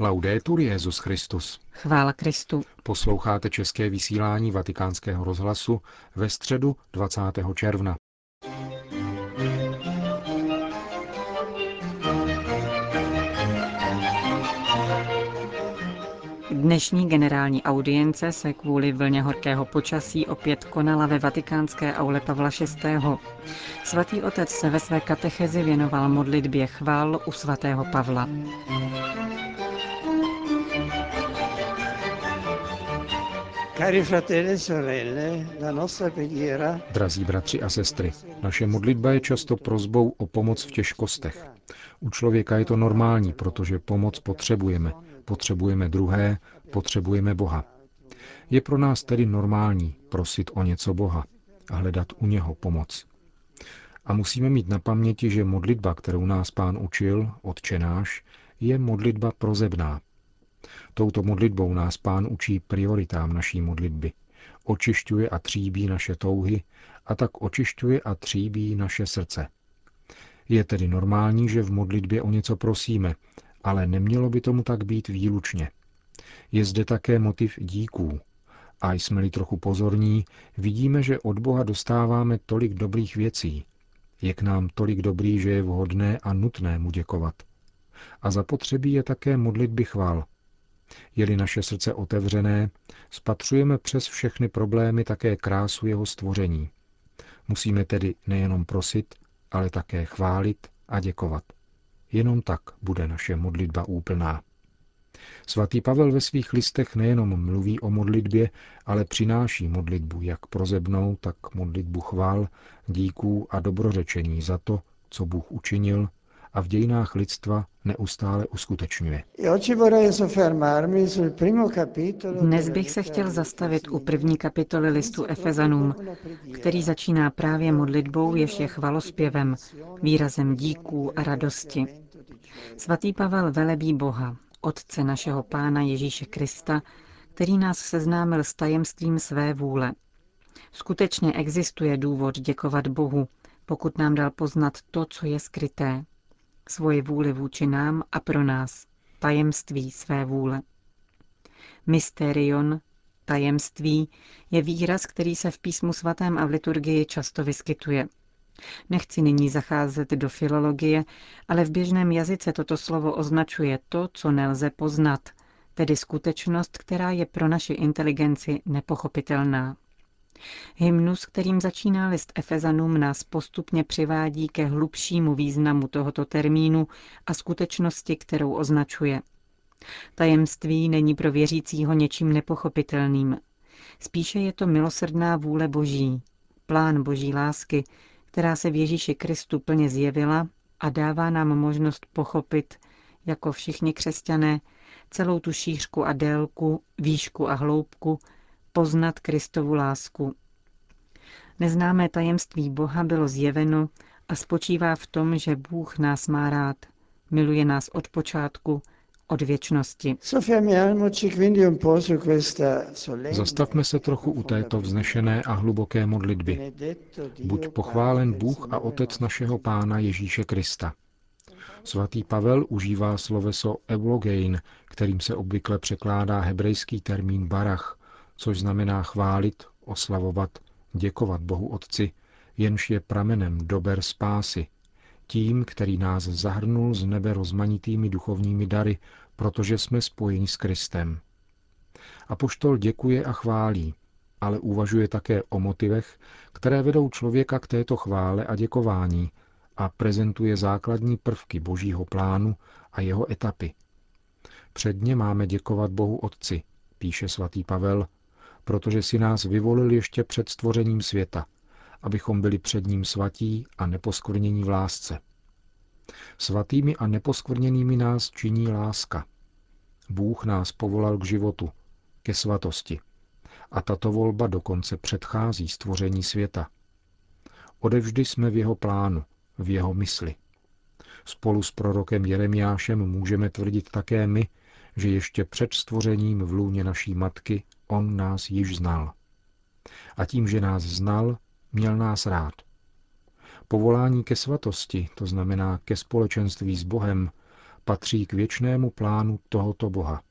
Laudetur Jezus Christus. Chvála Kristu. Posloucháte české vysílání Vatikánského rozhlasu ve středu 20. června. Dnešní generální audience se kvůli vlně horkého počasí opět konala ve vatikánské aule Pavla VI. Svatý otec se ve své katechezi věnoval modlitbě chvál u svatého Pavla. Drazí bratři a sestry, naše modlitba je často prozbou o pomoc v těžkostech. U člověka je to normální, protože pomoc potřebujeme. Potřebujeme druhé, potřebujeme Boha. Je pro nás tedy normální prosit o něco Boha a hledat u něho pomoc. A musíme mít na paměti, že modlitba, kterou nás pán učil, odčenáš, je modlitba prozebná, Touto modlitbou nás pán učí prioritám naší modlitby. Očišťuje a tříbí naše touhy a tak očišťuje a tříbí naše srdce. Je tedy normální, že v modlitbě o něco prosíme, ale nemělo by tomu tak být výlučně. Je zde také motiv díků. A jsme-li trochu pozorní, vidíme, že od Boha dostáváme tolik dobrých věcí. Je k nám tolik dobrý, že je vhodné a nutné mu děkovat. A zapotřebí je také modlitby chval, je-li naše srdce otevřené, spatřujeme přes všechny problémy také krásu jeho stvoření. Musíme tedy nejenom prosit, ale také chválit a děkovat. Jenom tak bude naše modlitba úplná. Svatý Pavel ve svých listech nejenom mluví o modlitbě, ale přináší modlitbu jak prozebnou, tak modlitbu chvál, díků a dobrořečení za to, co Bůh učinil a v dějinách lidstva neustále uskutečňuje. Dnes bych se chtěl zastavit u první kapitoly listu Efezanům, který začíná právě modlitbou, jež je chvalospěvem, výrazem díků a radosti. Svatý Pavel velebí Boha, Otce našeho Pána Ježíše Krista, který nás seznámil s tajemstvím své vůle. Skutečně existuje důvod děkovat Bohu, pokud nám dal poznat to, co je skryté svoji vůli vůči nám a pro nás, tajemství své vůle. Mysterion, tajemství, je výraz, který se v písmu svatém a v liturgii často vyskytuje. Nechci nyní zacházet do filologie, ale v běžném jazyce toto slovo označuje to, co nelze poznat, tedy skutečnost, která je pro naši inteligenci nepochopitelná. Hymnus, kterým začíná list Efezanům, nás postupně přivádí ke hlubšímu významu tohoto termínu a skutečnosti, kterou označuje. Tajemství není pro věřícího něčím nepochopitelným. Spíše je to milosrdná vůle Boží, plán Boží lásky, která se v Ježíši Kristu plně zjevila a dává nám možnost pochopit, jako všichni křesťané, celou tu šířku a délku, výšku a hloubku, poznat Kristovu lásku. Neznámé tajemství Boha bylo zjeveno a spočívá v tom, že Bůh nás má rád, miluje nás od počátku, od věčnosti. Zastavme se trochu u této vznešené a hluboké modlitby. Buď pochválen Bůh a Otec našeho Pána Ježíše Krista. Svatý Pavel užívá sloveso eulogein, kterým se obvykle překládá hebrejský termín barach, což znamená chválit, oslavovat, děkovat Bohu Otci, jenž je pramenem dober spásy, tím, který nás zahrnul z nebe rozmanitými duchovními dary, protože jsme spojeni s Kristem. A poštol děkuje a chválí, ale uvažuje také o motivech, které vedou člověka k této chvále a děkování a prezentuje základní prvky božího plánu a jeho etapy. Předně máme děkovat Bohu Otci, píše svatý Pavel, protože si nás vyvolil ještě před stvořením světa, abychom byli před ním svatí a neposkvrnění v lásce. Svatými a neposkvrněnými nás činí láska. Bůh nás povolal k životu, ke svatosti. A tato volba dokonce předchází stvoření světa. Odevždy jsme v jeho plánu, v jeho mysli. Spolu s prorokem Jeremiášem můžeme tvrdit také my, že ještě před stvořením v lůně naší matky on nás již znal. A tím, že nás znal, měl nás rád. Povolání ke svatosti, to znamená ke společenství s Bohem, patří k věčnému plánu tohoto Boha.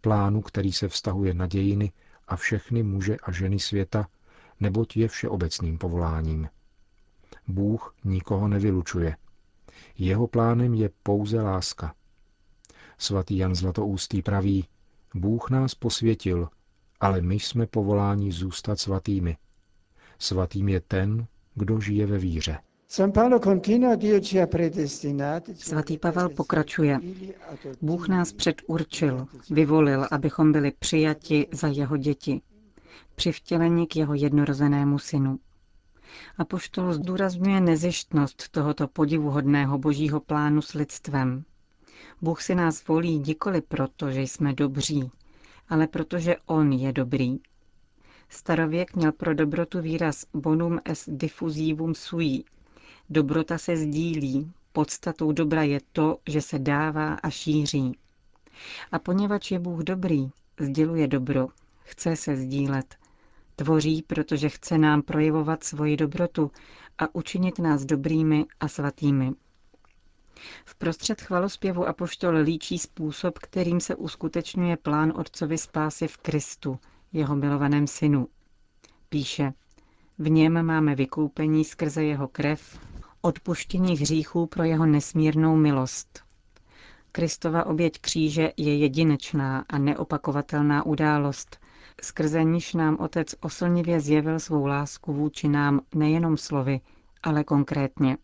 Plánu, který se vztahuje na dějiny a všechny muže a ženy světa, neboť je všeobecným povoláním. Bůh nikoho nevylučuje. Jeho plánem je pouze láska. Svatý Jan Zlatoústý praví, Bůh nás posvětil, ale my jsme povoláni zůstat svatými. Svatým je ten, kdo žije ve víře. Svatý Pavel pokračuje. Bůh nás předurčil, vyvolil, abychom byli přijati za jeho děti, přivtěleni k jeho jednorozenému synu. A poštol zdůrazňuje nezištnost tohoto podivuhodného božího plánu s lidstvem. Bůh si nás volí nikoli proto, že jsme dobří, ale protože On je dobrý. Starověk měl pro dobrotu výraz bonum es diffusivum sui. Dobrota se sdílí, podstatou dobra je to, že se dává a šíří. A poněvadž je Bůh dobrý, sděluje dobro, chce se sdílet. Tvoří, protože chce nám projevovat svoji dobrotu a učinit nás dobrými a svatými. V prostřed chvalospěvu apoštol líčí způsob, kterým se uskutečňuje plán Otcovi spásy v Kristu, jeho milovaném synu. Píše, v něm máme vykoupení skrze jeho krev, odpuštění hříchů pro jeho nesmírnou milost. Kristova oběť kříže je jedinečná a neopakovatelná událost, skrze níž nám Otec oslnivě zjevil svou lásku vůči nám nejenom slovy, ale konkrétně.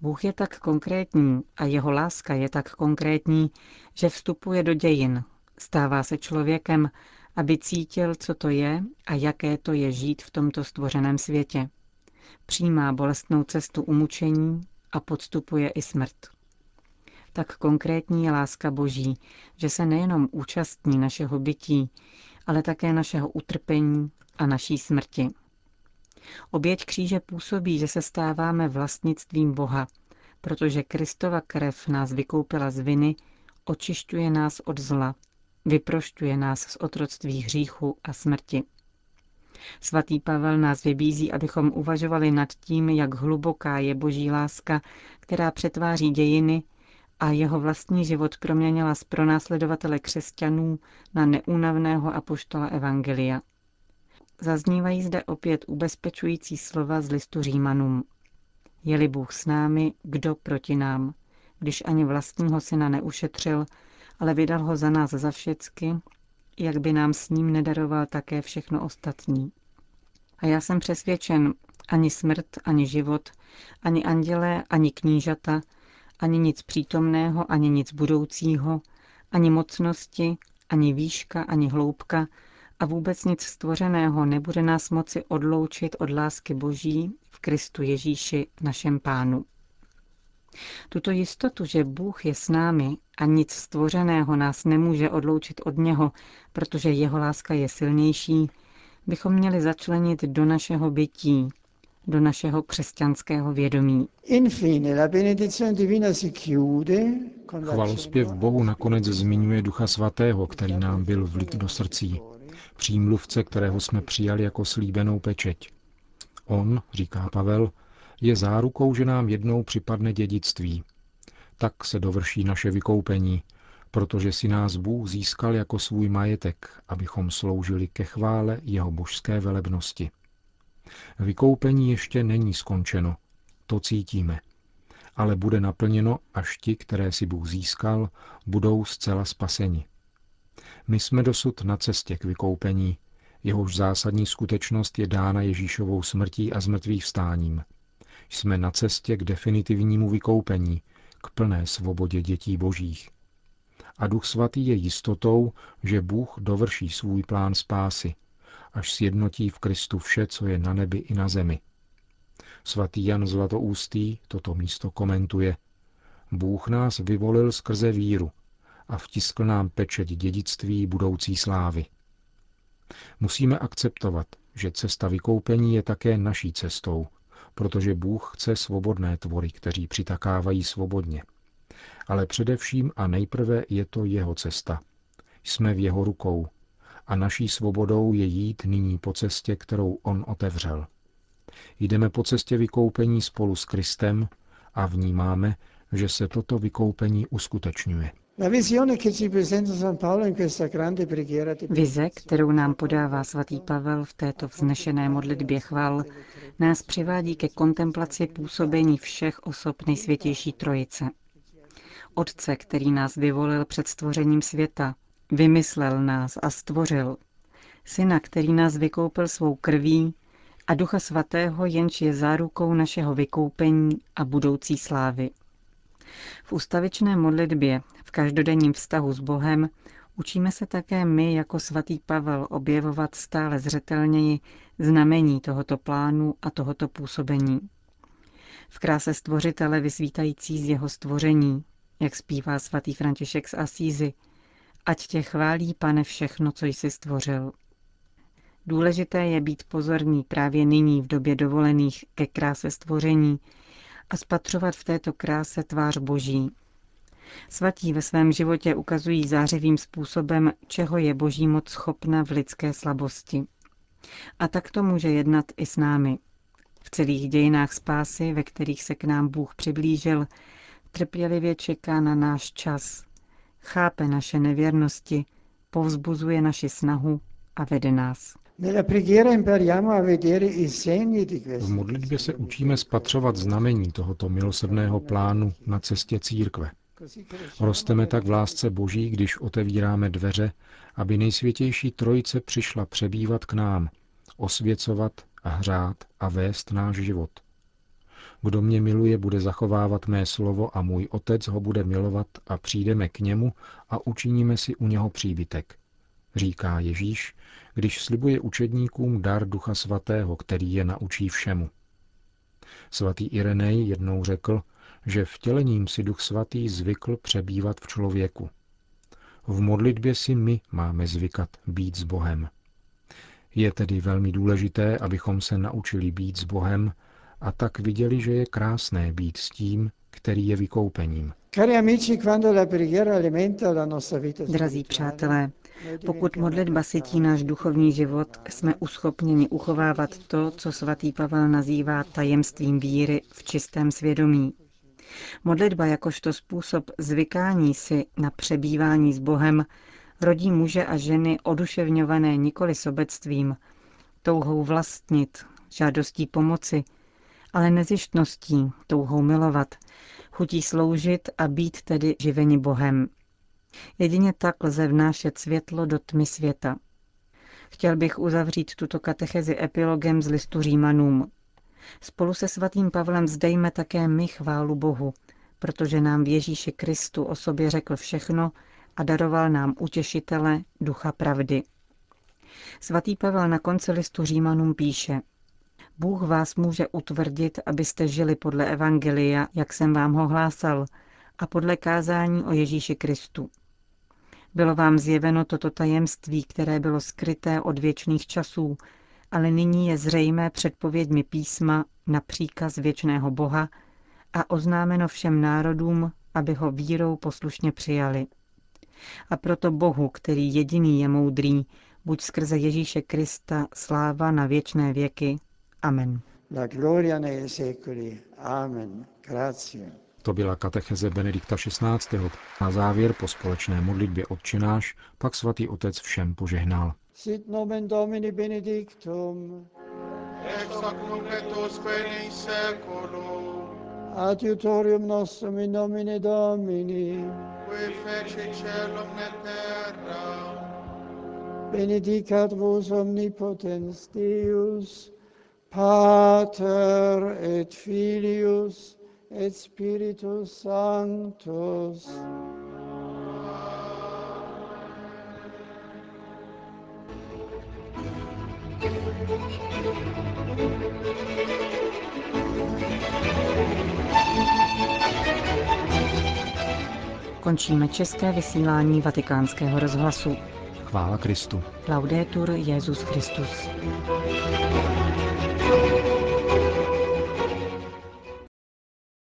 Bůh je tak konkrétní a jeho láska je tak konkrétní, že vstupuje do dějin, stává se člověkem, aby cítil, co to je a jaké to je žít v tomto stvořeném světě. Přijímá bolestnou cestu umučení a podstupuje i smrt. Tak konkrétní je láska Boží, že se nejenom účastní našeho bytí, ale také našeho utrpení a naší smrti. Oběť kříže působí, že se stáváme vlastnictvím Boha, protože Kristova krev nás vykoupila z viny, očišťuje nás od zla, vyprošťuje nás z otroctví hříchu a smrti. Svatý Pavel nás vybízí, abychom uvažovali nad tím, jak hluboká je boží láska, která přetváří dějiny a jeho vlastní život proměnila z pronásledovatele křesťanů na neúnavného apoštola Evangelia. Zaznívají zde opět ubezpečující slova z listu Římanům. Je-li Bůh s námi, kdo proti nám? Když ani vlastního syna neušetřil, ale vydal ho za nás za všecky, jak by nám s ním nedaroval také všechno ostatní. A já jsem přesvědčen, ani smrt, ani život, ani andělé, ani knížata, ani nic přítomného, ani nic budoucího, ani mocnosti, ani výška, ani hloubka, a vůbec nic stvořeného nebude nás moci odloučit od lásky Boží v Kristu Ježíši, našem Pánu. Tuto jistotu, že Bůh je s námi a nic stvořeného nás nemůže odloučit od něho, protože jeho láska je silnější, bychom měli začlenit do našeho bytí, do našeho křesťanského vědomí. Chvalospěv Bohu nakonec zmiňuje Ducha Svatého, který nám byl vlit do srdcí přímluvce, kterého jsme přijali jako slíbenou pečeť. On, říká Pavel, je zárukou, že nám jednou připadne dědictví. Tak se dovrší naše vykoupení, protože si nás Bůh získal jako svůj majetek, abychom sloužili ke chvále jeho božské velebnosti. Vykoupení ještě není skončeno, to cítíme, ale bude naplněno, až ti, které si Bůh získal, budou zcela spaseni. My jsme dosud na cestě k vykoupení, jehož zásadní skutečnost je dána Ježíšovou smrtí a zmrtvých vstáním. Jsme na cestě k definitivnímu vykoupení, k plné svobodě dětí božích. A Duch Svatý je jistotou, že Bůh dovrší svůj plán spásy, až sjednotí v Kristu vše, co je na nebi i na zemi. Svatý Jan Zlatoústý toto místo komentuje. Bůh nás vyvolil skrze víru, a vtiskl nám pečeť dědictví budoucí slávy. Musíme akceptovat, že cesta vykoupení je také naší cestou, protože Bůh chce svobodné tvory, kteří přitakávají svobodně. Ale především a nejprve je to jeho cesta. Jsme v jeho rukou a naší svobodou je jít nyní po cestě, kterou on otevřel. Jdeme po cestě vykoupení spolu s Kristem a vnímáme, že se toto vykoupení uskutečňuje. Vize, kterou nám podává svatý Pavel v této vznešené modlitbě chval, nás přivádí ke kontemplaci působení všech osob nejsvětější trojice. Otce, který nás vyvolil před stvořením světa, vymyslel nás a stvořil. Syna, který nás vykoupil svou krví a Ducha Svatého, jenž je zárukou našeho vykoupení a budoucí slávy. V ustavičné modlitbě, v každodenním vztahu s Bohem, učíme se také my jako svatý Pavel objevovat stále zřetelněji znamení tohoto plánu a tohoto působení. V kráse stvořitele vysvítající z jeho stvoření, jak zpívá svatý František z Asízy, ať tě chválí, pane, všechno, co jsi stvořil. Důležité je být pozorný právě nyní v době dovolených ke kráse stvoření a spatřovat v této kráse tvář Boží. Svatí ve svém životě ukazují zářivým způsobem, čeho je Boží moc schopna v lidské slabosti. A tak to může jednat i s námi. V celých dějinách spásy, ve kterých se k nám Bůh přiblížil, trpělivě čeká na náš čas. Chápe naše nevěrnosti, povzbuzuje naši snahu a vede nás. V modlitbě se učíme spatřovat znamení tohoto milosrdného plánu na cestě církve. Rosteme tak v lásce Boží, když otevíráme dveře, aby nejsvětější trojice přišla přebývat k nám, osvěcovat a hřát a vést náš život. Kdo mě miluje, bude zachovávat mé slovo a můj otec ho bude milovat a přijdeme k němu a učiníme si u něho příbytek říká Ježíš, když slibuje učedníkům dar Ducha Svatého, který je naučí všemu. Svatý Irenej jednou řekl, že vtělením si Duch Svatý zvykl přebývat v člověku. V modlitbě si my máme zvykat být s Bohem. Je tedy velmi důležité, abychom se naučili být s Bohem a tak viděli, že je krásné být s tím, který je vykoupením. Drazí přátelé, pokud modlitba sytí náš duchovní život, jsme uschopněni uchovávat to, co svatý Pavel nazývá tajemstvím víry v čistém svědomí. Modlitba jakožto způsob zvykání si na přebývání s Bohem rodí muže a ženy oduševňované nikoli sobectvím, touhou vlastnit, žádostí pomoci, ale nezištností, touhou milovat, chutí sloužit a být tedy živeni Bohem. Jedině tak lze vnášet světlo do tmy světa. Chtěl bych uzavřít tuto katechezi epilogem z listu Římanům. Spolu se svatým Pavlem zdejme také my chválu Bohu, protože nám v Ježíši Kristu o sobě řekl všechno a daroval nám utěšitele, ducha pravdy. Svatý Pavel na konci listu Římanům píše Bůh vás může utvrdit, abyste žili podle Evangelia, jak jsem vám ho hlásal, a podle kázání o Ježíši Kristu. Bylo vám zjeveno toto tajemství, které bylo skryté od věčných časů, ale nyní je zřejmé předpověďmi písma na příkaz věčného Boha a oznámeno všem národům, aby ho vírou poslušně přijali. A proto Bohu, který jediný je moudrý, buď skrze Ježíše Krista sláva na věčné věky. Amen. La gloria nei secoli. Amen. Grazie. To byla katecheze Benedikta XVI. Na závěr po společné modlitbě odčináš pak svatý otec všem požehnal. Sit nomen Domini benedictum. Ex hoc nunc et usque in seculum. Adiutorium nostrum in nomine Domini. Qui feci celum et terra. Benedicat vos omnipotens Deus, Pater et Filius et Spiritus Sanctus. Končíme české vysílání vatikánského rozhlasu. Chvála Kristu. Laudetur Jezus Christus. thank you